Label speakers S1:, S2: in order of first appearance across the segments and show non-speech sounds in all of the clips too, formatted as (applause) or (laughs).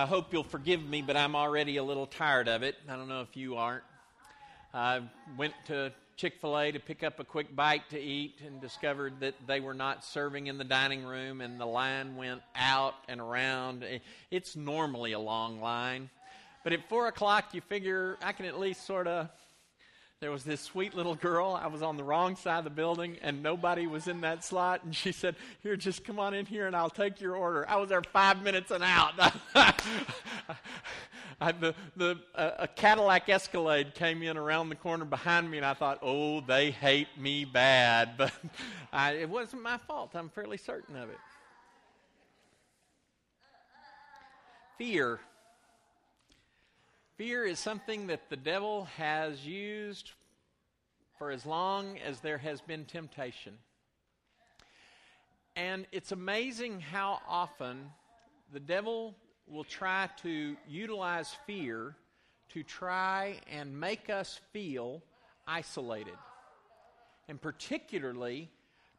S1: I hope you'll forgive me, but I'm already a little tired of it. I don't know if you aren't. I went to Chick fil A to pick up a quick bite to eat and discovered that they were not serving in the dining room, and the line went out and around. It's normally a long line. But at 4 o'clock, you figure I can at least sort of. There was this sweet little girl. I was on the wrong side of the building, and nobody was in that slot. And she said, Here, just come on in here, and I'll take your order. I was there five minutes and out. (laughs) I, the, the, uh, a Cadillac Escalade came in around the corner behind me, and I thought, oh, they hate me bad. (laughs) But I, it wasn't my fault. I'm fairly certain of it. Fear. Fear is something that the devil has used for as long as there has been temptation. And it's amazing how often the devil will try to utilize fear to try and make us feel isolated. And particularly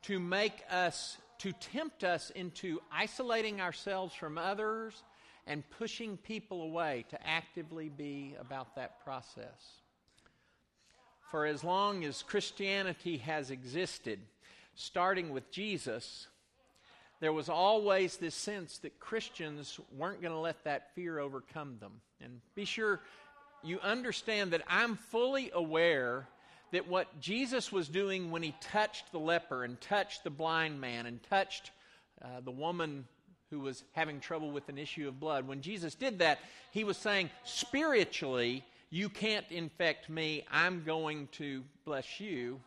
S1: to make us, to tempt us into isolating ourselves from others and pushing people away to actively be about that process. For as long as Christianity has existed, starting with Jesus, there was always this sense that Christians weren't going to let that fear overcome them. And be sure you understand that I'm fully aware that what Jesus was doing when he touched the leper and touched the blind man and touched uh, the woman who was having trouble with an issue of blood, when Jesus did that, he was saying, spiritually, you can't infect me. I'm going to bless you.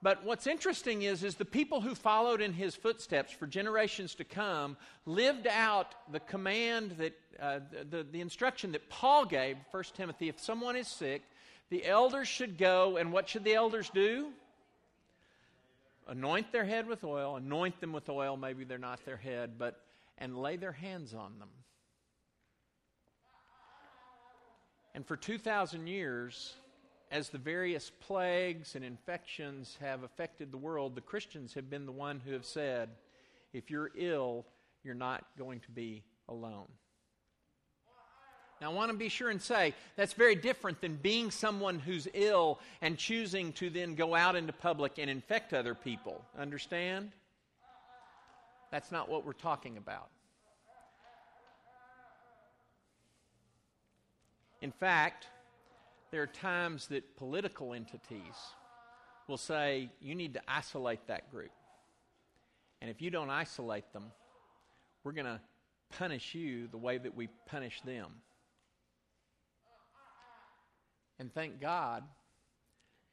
S1: But what's interesting is, is the people who followed in his footsteps for generations to come lived out the command that, uh, the, the instruction that Paul gave, 1 Timothy, if someone is sick, the elders should go, and what should the elders do? Anoint their head with oil, anoint them with oil, maybe they're not their head, but, and lay their hands on them. And for 2,000 years, as the various plagues and infections have affected the world, the Christians have been the one who have said, if you're ill, you're not going to be alone. Now, I want to be sure and say that's very different than being someone who's ill and choosing to then go out into public and infect other people. Understand? That's not what we're talking about. In fact, there are times that political entities will say, you need to isolate that group. And if you don't isolate them, we're going to punish you the way that we punish them. And thank God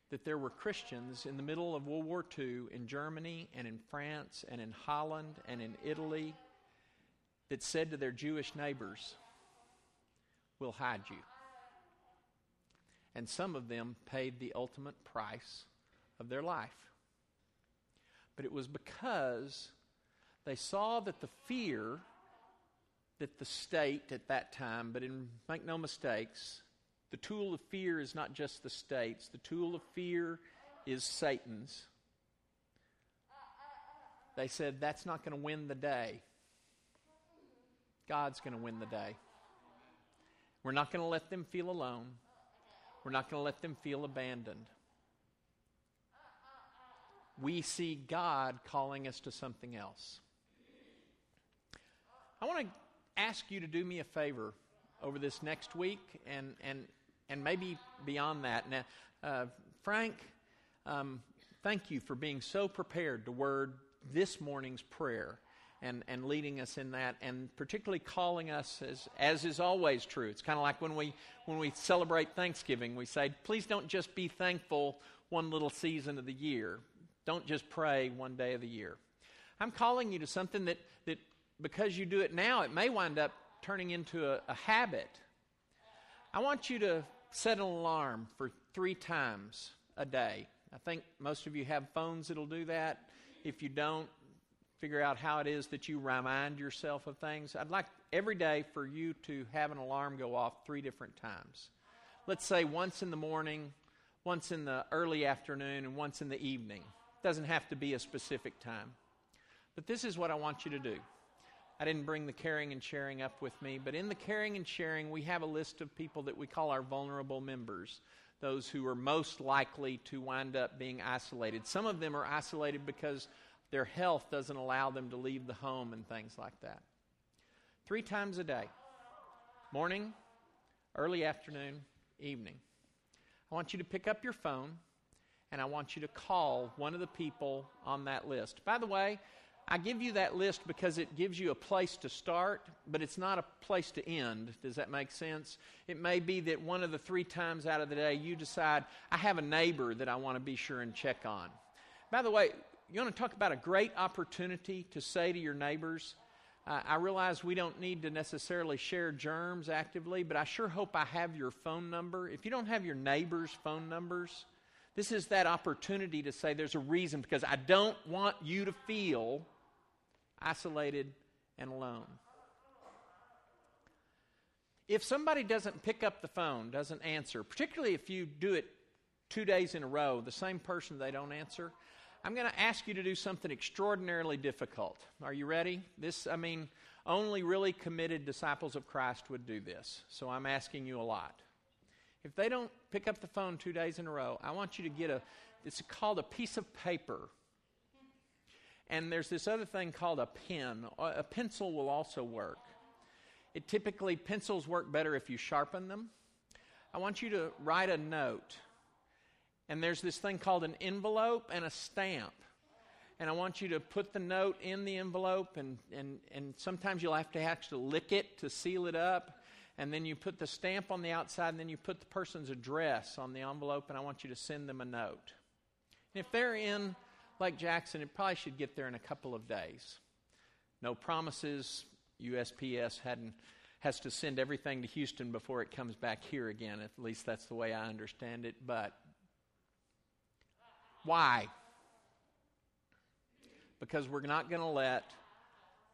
S1: that there were Christians in the middle of World War II in Germany and in France and in Holland and in Italy that said to their Jewish neighbors, We'll hide you and some of them paid the ultimate price of their life. But it was because they saw that the fear that the state at that time, but in, make no mistakes, the tool of fear is not just the states, the tool of fear is Satan's. They said, that's not going to win the day. God's going to win the day. We're not going to let them feel alone. We're not going to let them feel abandoned. We see God calling us to something else. I want to ask you to do me a favor over this next week and, and, and maybe beyond that. Now, uh, Frank, um, thank you for being so prepared to word this morning's prayer and, and leading us in that, and particularly calling us, as, as is always true. It's kind of like when we, when we celebrate Thanksgiving, we say, please don't just be thankful one little season of the year. Don't just pray one day of the year. I'm calling you to something that, that because you do it now, it may wind up turning into a, a habit. I want you to set an alarm for three times a day. I think most of you have phones that'll do that. If you don't, figure out how it is that you remind yourself of things. I'd like every day for you to have an alarm go off three different times. Let's say once in the morning, once in the early afternoon, and once in the evening. It doesn't have to be a specific time. But this is what I want you to do. I didn't bring the caring and sharing up with me, but in the caring and sharing, we have a list of people that we call our vulnerable members, those who are most likely to wind up being isolated. Some of them are isolated because their health doesn't allow them to leave the home and things like that. Three times a day morning, early afternoon, evening. I want you to pick up your phone and I want you to call one of the people on that list. By the way, I give you that list because it gives you a place to start, but it's not a place to end. Does that make sense? It may be that one of the three times out of the day you decide, I have a neighbor that I want to be sure and check on. By the way, you want to talk about a great opportunity to say to your neighbors, uh, I realize we don't need to necessarily share germs actively, but I sure hope I have your phone number. If you don't have your neighbors' phone numbers, this is that opportunity to say there's a reason because I don't want you to feel isolated, and alone. If somebody doesn't pick up the phone, doesn't answer, particularly if you do it two days in a row, the same person they don't answer, I'm going to ask you to do something extraordinarily difficult. Are you ready? This, I mean, only really committed disciples of Christ would do this. So I'm asking you a lot. If they don't pick up the phone two days in a row, I want you to get a, it's called a piece of paper and there's this other thing called a pen. A pencil will also work. It typically, pencils work better if you sharpen them. I want you to write a note. And there's this thing called an envelope and a stamp. And I want you to put the note in the envelope, and, and, and sometimes you'll have to actually lick it to seal it up. And then you put the stamp on the outside, and then you put the person's address on the envelope, and I want you to send them a note. And if they're in Lake Jackson, it probably should get there in a couple of days. No promises. USPS hadn't has to send everything to Houston before it comes back here again. At least that's the way I understand it. But why? Because we're not going to let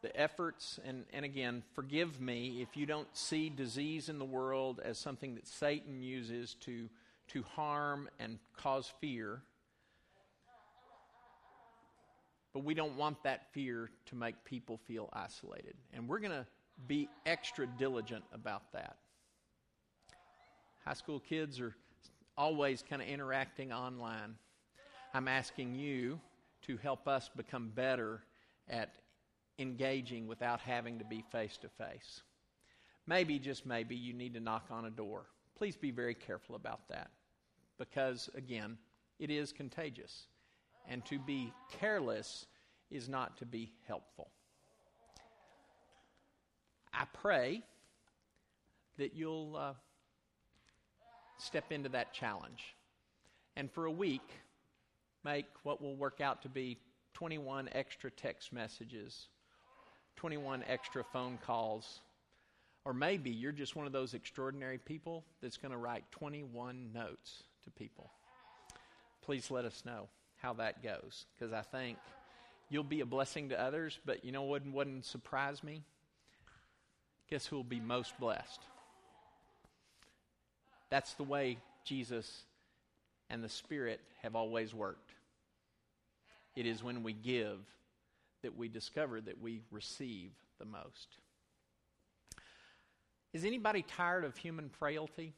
S1: the efforts, and, and again, forgive me if you don't see disease in the world as something that Satan uses to, to harm and cause fear. But we don't want that fear to make people feel isolated. And we're going to be extra diligent about that. High school kids are always kind of interacting online. I'm asking you to help us become better at engaging without having to be face to face. Maybe, just maybe, you need to knock on a door. Please be very careful about that because, again, it is contagious and to be careless is not to be helpful. I pray that you'll uh, step into that challenge. And for a week, make what will work out to be 21 extra text messages, 21 extra phone calls, or maybe you're just one of those extraordinary people that's going to write 21 notes to people. Please let us know how that goes because I think you'll be a blessing to others, but you know what wouldn't surprise me? Guess who will be most blessed? That's the way Jesus and the Spirit have always worked. It is when we give that we discover that we receive the most. Is anybody tired of human frailty?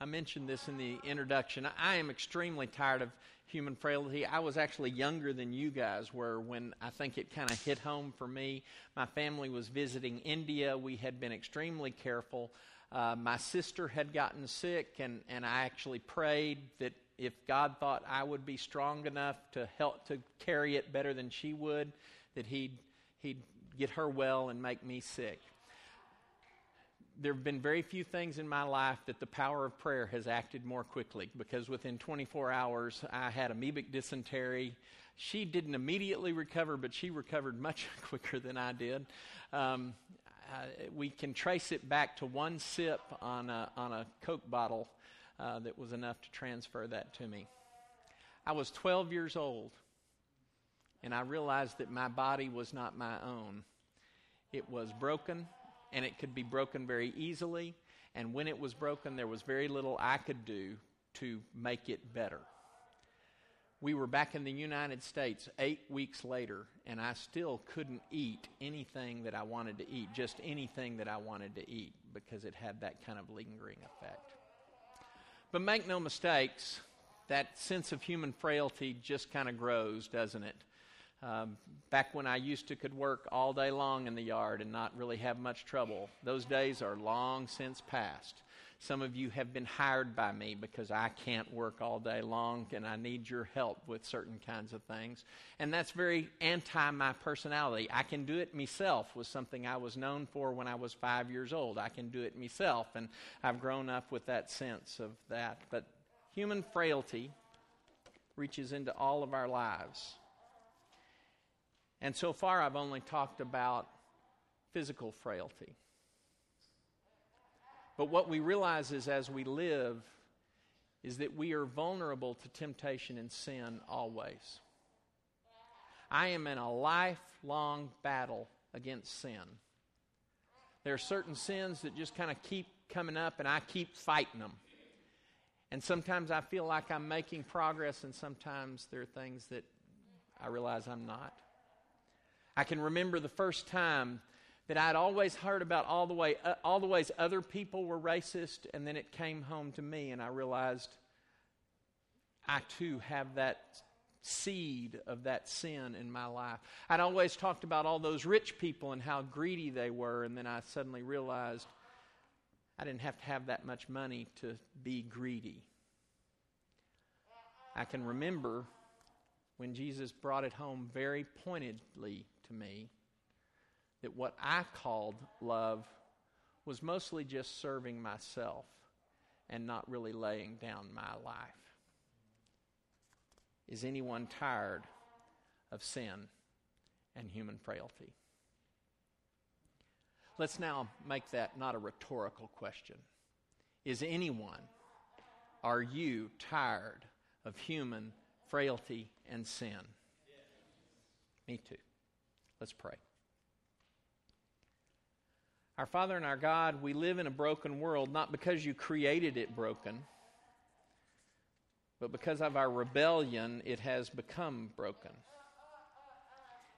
S1: I mentioned this in the introduction. I am extremely tired of human frailty. I was actually younger than you guys were when I think it kind of hit home for me. My family was visiting India. We had been extremely careful. Uh, my sister had gotten sick, and, and I actually prayed that if God thought I would be strong enough to help to carry it better than she would, that He'd He'd get her well and make me sick there have been very few things in my life that the power of prayer has acted more quickly because within 24 hours I had amoebic dysentery. She didn't immediately recover, but she recovered much (laughs) quicker than I did. Um, uh, we can trace it back to one sip on a, on a Coke bottle uh, that was enough to transfer that to me. I was 12 years old, and I realized that my body was not my own. It was broken and it could be broken very easily. And when it was broken, there was very little I could do to make it better. we were back in the United States eight weeks later, and I still couldn't eat anything that I wanted to eat, just anything that I wanted to eat, because it had that kind of lingering effect. But make no mistakes, that sense of human frailty just kind of grows, doesn't it? Um, back when I used to could work all day long in the yard and not really have much trouble, those days are long since past. Some of you have been hired by me because I can't work all day long and I need your help with certain kinds of things. And that's very anti my personality. I can do it myself was something I was known for when I was five years old. I can do it myself, and I've grown up with that sense of that. But human frailty reaches into all of our lives. And so far, I've only talked about physical frailty. But what we realize is as we live, is that we are vulnerable to temptation and sin always. I am in a lifelong battle against sin. There are certain sins that just kind of keep coming up, and I keep fighting them. And sometimes I feel like I'm making progress, and sometimes there are things that I realize I'm not. I can remember the first time that I'd always heard about all the way uh, all the ways other people were racist and then it came home to me and I realized I too have that seed of that sin in my life. I'd always talked about all those rich people and how greedy they were and then I suddenly realized I didn't have to have that much money to be greedy. I can remember when Jesus brought it home very pointedly to me that what I called love was mostly just serving myself and not really laying down my life. Is anyone tired of sin and human frailty? Let's now make that not a rhetorical question. Is anyone, are you tired of human frailty and sin? Me too. Let's pray. Our Father and our God, we live in a broken world not because you created it broken, but because of our rebellion, it has become broken.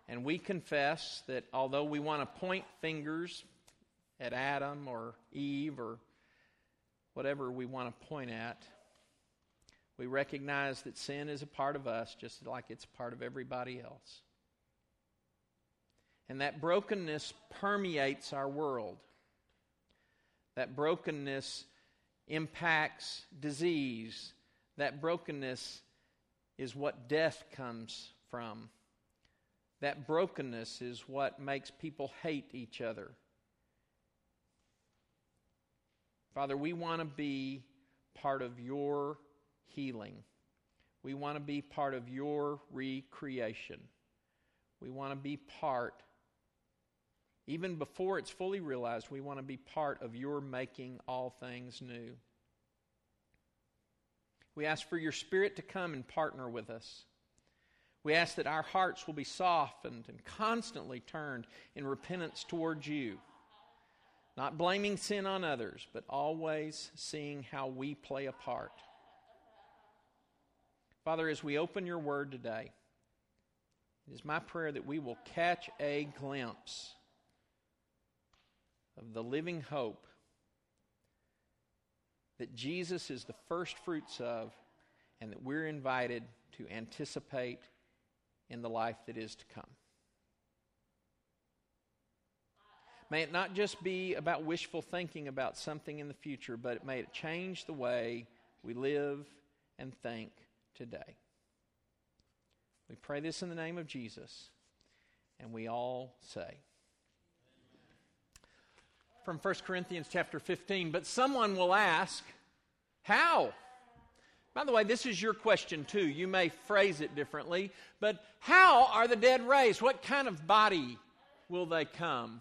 S1: And we confess that although we want to point fingers at Adam or Eve or whatever we want to point at, we recognize that sin is a part of us just like it's a part of everybody else. And that brokenness permeates our world. That brokenness impacts disease. That brokenness is what death comes from. That brokenness is what makes people hate each other. Father, we want to be part of your healing. We want to be part of your recreation. We want to be part even before it's fully realized, we want to be part of your making all things new. We ask for your Spirit to come and partner with us. We ask that our hearts will be softened and constantly turned in repentance towards you, not blaming sin on others, but always seeing how we play a part. Father, as we open your word today, it is my prayer that we will catch a glimpse of the living hope that Jesus is the first fruits of, and that we're invited to anticipate in the life that is to come. May it not just be about wishful thinking about something in the future, but it may it change the way we live and think today. We pray this in the name of Jesus, and we all say, from 1 Corinthians chapter 15. But someone will ask, How? By the way, this is your question too. You may phrase it differently, but how are the dead raised? What kind of body will they come?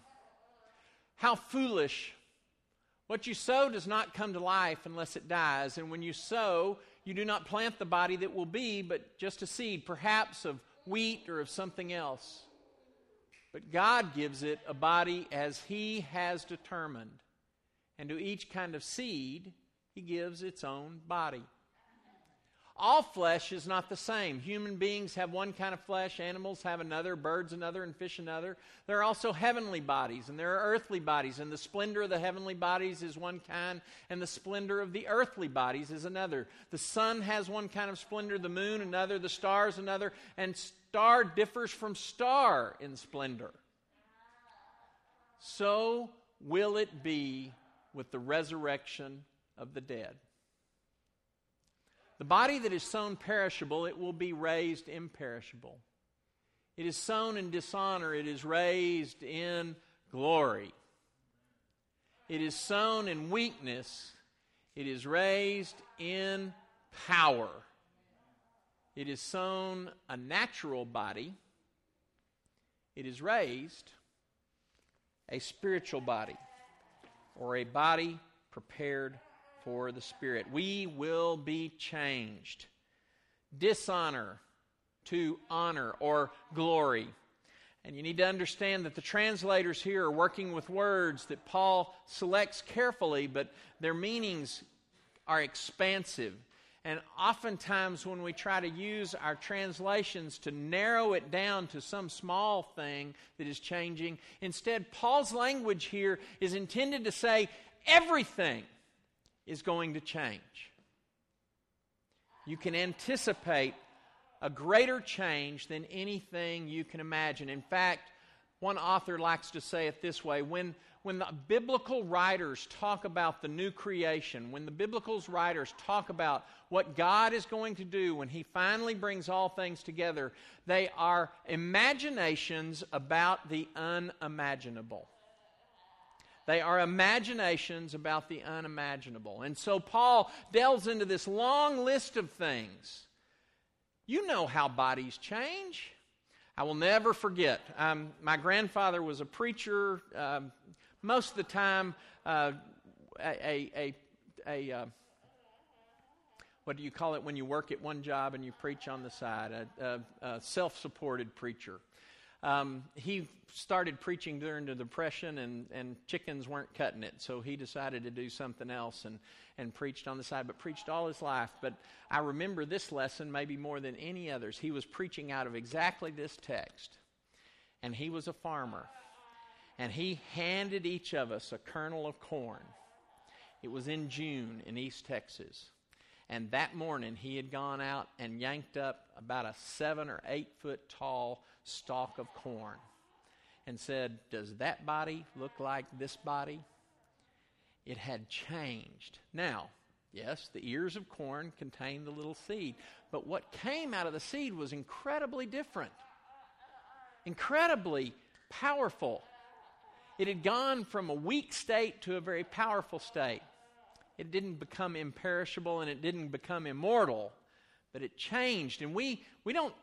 S1: How foolish. What you sow does not come to life unless it dies. And when you sow, you do not plant the body that will be, but just a seed, perhaps of wheat or of something else. But God gives it a body as He has determined. And to each kind of seed, He gives its own body. All flesh is not the same. Human beings have one kind of flesh, animals have another, birds another, and fish another. There are also heavenly bodies, and there are earthly bodies, and the splendor of the heavenly bodies is one kind, and the splendor of the earthly bodies is another. The sun has one kind of splendor, the moon another, the stars another, and star differs from star in splendor. So will it be with the resurrection of the dead. The body that is sown perishable, it will be raised imperishable. It is sown in dishonor, it is raised in glory. It is sown in weakness, it is raised in power. It is sown a natural body, it is raised a spiritual body or a body prepared for the Spirit. We will be changed. Dishonor to honor or glory. And you need to understand that the translators here are working with words that Paul selects carefully, but their meanings are expansive. And oftentimes, when we try to use our translations to narrow it down to some small thing that is changing, instead, Paul's language here is intended to say everything is going to change. You can anticipate a greater change than anything you can imagine. In fact, one author likes to say it this way when, when the biblical writers talk about the new creation, when the biblical writers talk about what God is going to do when He finally brings all things together, they are imaginations about the unimaginable. They are imaginations about the unimaginable. And so Paul delves into this long list of things. You know how bodies change. I will never forget. Um, my grandfather was a preacher. Um, most of the time, uh, a, a, a, a uh, what do you call it when you work at one job and you preach on the side? A, a self supported preacher. Um, he started preaching during the Depression, and, and chickens weren't cutting it, so he decided to do something else and, and preached on the side, but preached all his life. But I remember this lesson maybe more than any others. He was preaching out of exactly this text, and he was a farmer, and he handed each of us a kernel of corn. It was in June in East Texas. And that morning, he had gone out and yanked up about a seven or eight foot tall stalk of corn and said, Does that body look like this body? It had changed. Now, yes, the ears of corn contained the little seed, but what came out of the seed was incredibly different, incredibly powerful. It had gone from a weak state to a very powerful state. It didn't become imperishable and it didn't become immortal, but it changed. And we, we don't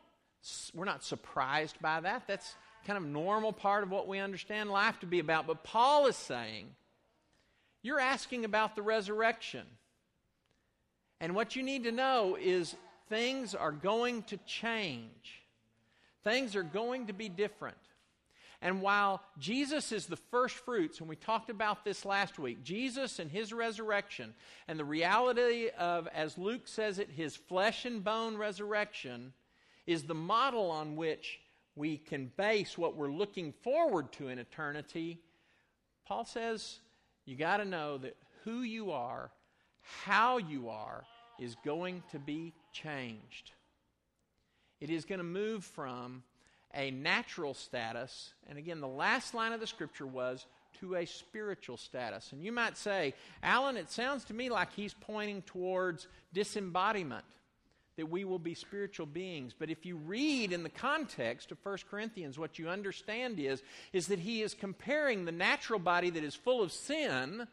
S1: we're not surprised by that. That's kind of normal part of what we understand life to be about. But Paul is saying, you're asking about the resurrection. And what you need to know is things are going to change. Things are going to be different. And while Jesus is the first fruits, and we talked about this last week, Jesus and his resurrection, and the reality of, as Luke says it, his flesh and bone resurrection, is the model on which we can base what we're looking forward to in eternity, Paul says you got to know that who you are, how you are, is going to be changed. It is going to move from a natural status, and again, the last line of the scripture was to a spiritual status. And you might say, Allen, it sounds to me like he's pointing towards disembodiment that we will be spiritual beings. But if you read in the context of 1 Corinthians, what you understand is, is that he is comparing the natural body that is full of sin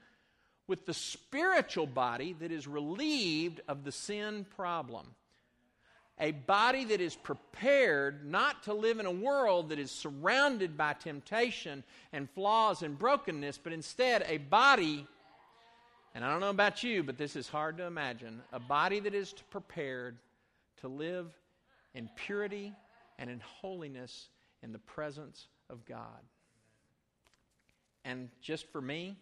S1: with the spiritual body that is relieved of the sin problem. A body that is prepared not to live in a world that is surrounded by temptation and flaws and brokenness, but instead a body, and I don't know about you, but this is hard to imagine, a body that is prepared to live in purity and in holiness in the presence of God. And just for me,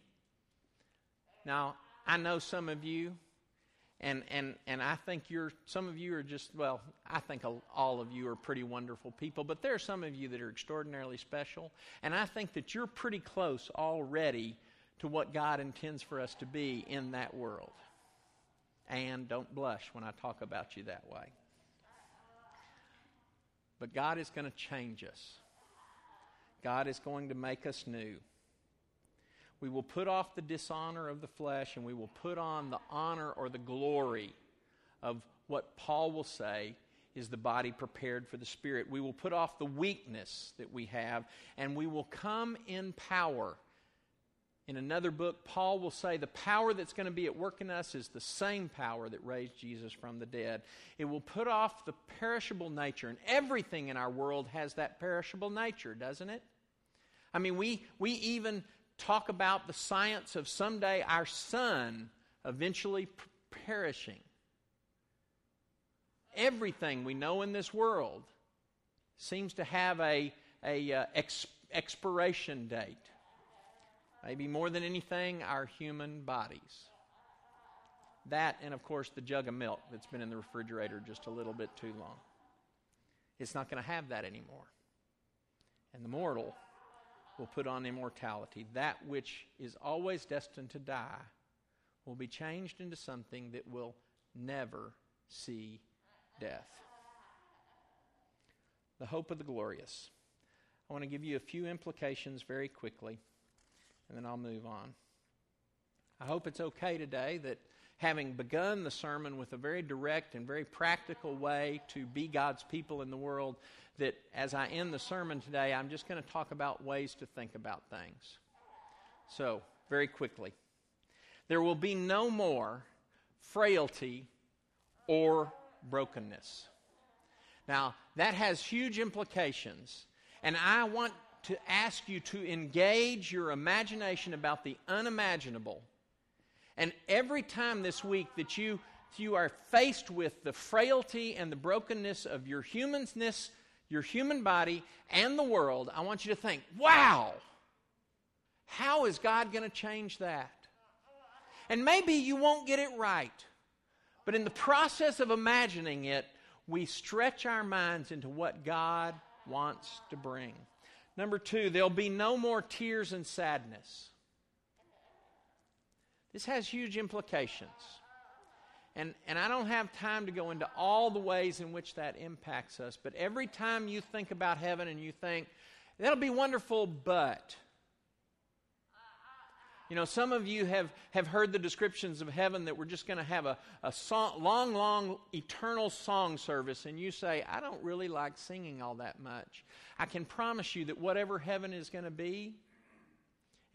S1: now I know some of you, and, and, and I think you're, some of you are just, well, I think all of you are pretty wonderful people, but there are some of you that are extraordinarily special. And I think that you're pretty close already to what God intends for us to be in that world. And don't blush when I talk about you that way. But God is going to change us. God is going to make us new. We will put off the dishonor of the flesh and we will put on the honor or the glory of what Paul will say is the body prepared for the spirit. We will put off the weakness that we have and we will come in power. In another book, Paul will say the power that's going to be at work in us is the same power that raised Jesus from the dead. It will put off the perishable nature, and everything in our world has that perishable nature, doesn't it? I mean, we, we even talk about the science of someday our sun eventually perishing. Everything we know in this world seems to have a, a uh, ex- expiration date. Maybe more than anything, our human bodies. That, and of course, the jug of milk that's been in the refrigerator just a little bit too long. It's not going to have that anymore. And the mortal will put on immortality. That which is always destined to die will be changed into something that will never see death. The hope of the glorious. I want to give you a few implications very quickly, and then I'll move on. I hope it's okay today that having begun the sermon with a very direct and very practical way to be God's people in the world, that as I end the sermon today, I'm just going to talk about ways to think about things. So, very quickly, there will be no more frailty or brokenness. Now, that has huge implications, and I want to ask you to engage your imagination about the unimaginable. And every time this week that you, you are faced with the frailty and the brokenness of your humanness, your human body, and the world, I want you to think, wow, how is God going to change that? And maybe you won't get it right, but in the process of imagining it, we stretch our minds into what God wants to bring. Number two, there'll be no more tears and sadness. This has huge implications. And, and I don't have time to go into all the ways in which that impacts us, but every time you think about heaven and you think, that'll be wonderful, but. You know, some of you have, have heard the descriptions of heaven that we're just going to have a, a song, long, long, eternal song service, and you say, I don't really like singing all that much. I can promise you that whatever heaven is going to be,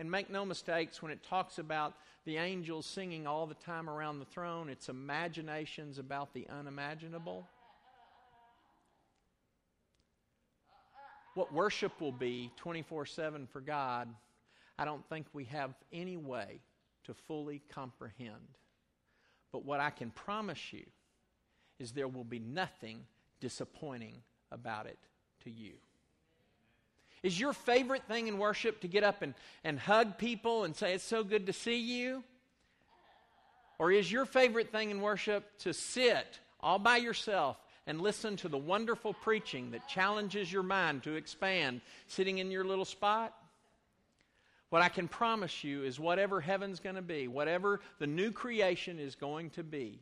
S1: and make no mistakes when it talks about the angels singing all the time around the throne, it's imaginations about the unimaginable. What worship will be 24 7 for God, I don't think we have any way to fully comprehend. But what I can promise you is there will be nothing disappointing about it to you. Is your favorite thing in worship to get up and, and hug people and say, It's so good to see you? Or is your favorite thing in worship to sit all by yourself and listen to the wonderful preaching that challenges your mind to expand sitting in your little spot? What I can promise you is whatever heaven's going to be, whatever the new creation is going to be,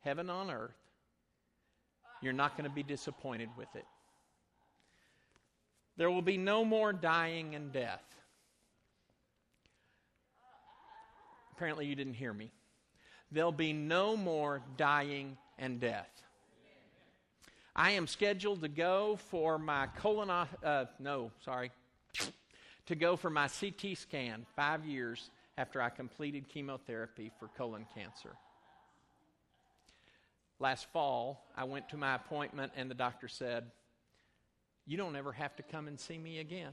S1: heaven on earth, you're not going to be disappointed with it. There will be no more dying and death. Apparently, you didn't hear me. There'll be no more dying and death. I am scheduled to go for my colon, uh, no, sorry, to go for my CT scan five years after I completed chemotherapy for colon cancer. Last fall, I went to my appointment, and the doctor said, you don't ever have to come and see me again.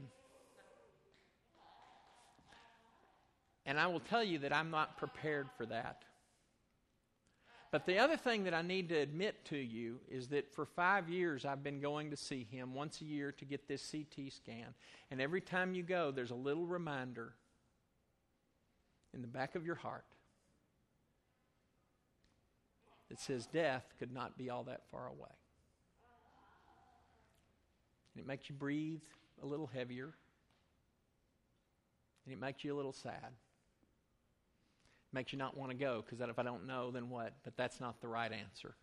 S1: And I will tell you that I'm not prepared for that. But the other thing that I need to admit to you is that for five years I've been going to see him once a year to get this CT scan. And every time you go, there's a little reminder in the back of your heart that says death could not be all that far away. And it makes you breathe a little heavier. And it makes you a little sad. Makes you not want to go because if I don't know, then what? But that's not the right answer.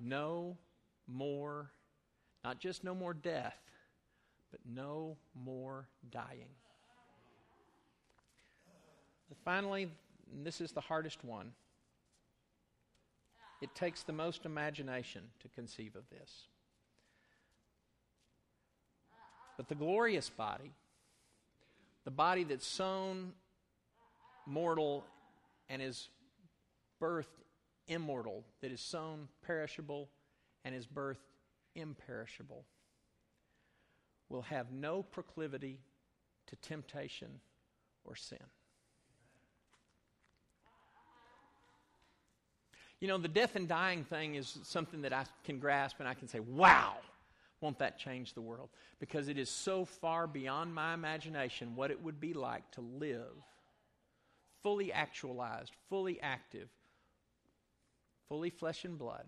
S1: No more, not just no more death, but no more dying. And finally, this is the hardest one. It takes the most imagination to conceive of this. But the glorious body, the body that's sown mortal and is birthed immortal, that is sown perishable and is birthed imperishable, will have no proclivity to temptation or sin. You know, the death and dying thing is something that I can grasp and I can say, wow, won't that change the world? Because it is so far beyond my imagination what it would be like to live fully actualized, fully active, fully flesh and blood,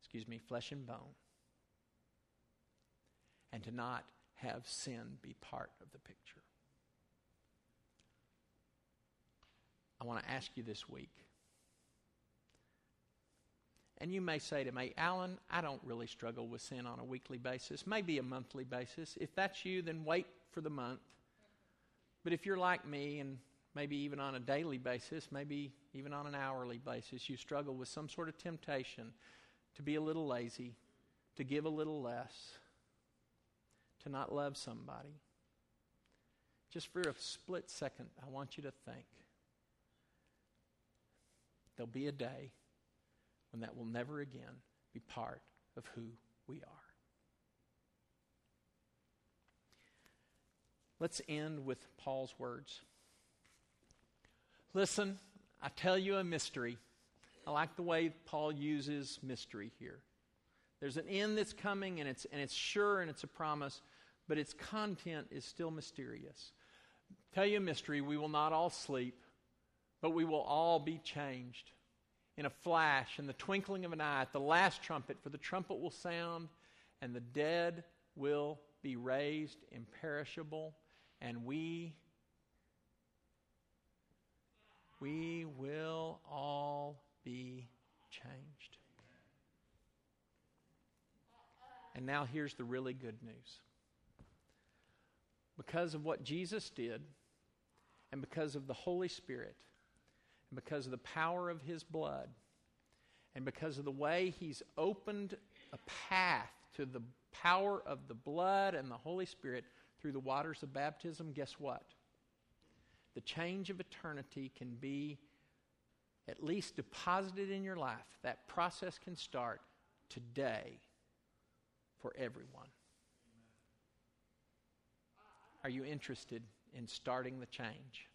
S1: excuse me, flesh and bone, and to not have sin be part of the picture. I want to ask you this week and you may say to me, Allen, I don't really struggle with sin on a weekly basis, maybe a monthly basis. If that's you, then wait for the month. But if you're like me and maybe even on a daily basis, maybe even on an hourly basis, you struggle with some sort of temptation to be a little lazy, to give a little less, to not love somebody. Just for a split second, I want you to think there'll be a day when that will never again be part of who we are. Let's end with Paul's words. Listen, I tell you a mystery. I like the way Paul uses mystery here. There's an end that's coming, and it's, and it's sure and it's a promise, but its content is still mysterious. Tell you a mystery we will not all sleep, but we will all be changed in a flash, in the twinkling of an eye, at the last trumpet, for the trumpet will sound, and the dead will be raised imperishable, and we we will all be changed. And now here's the really good news. Because of what Jesus did, and because of the Holy Spirit, and because of the power of his blood, and because of the way he's opened a path to the power of the blood and the Holy Spirit through the waters of baptism, guess what? The change of eternity can be at least deposited in your life. That process can start today for everyone. Are you interested in starting the change?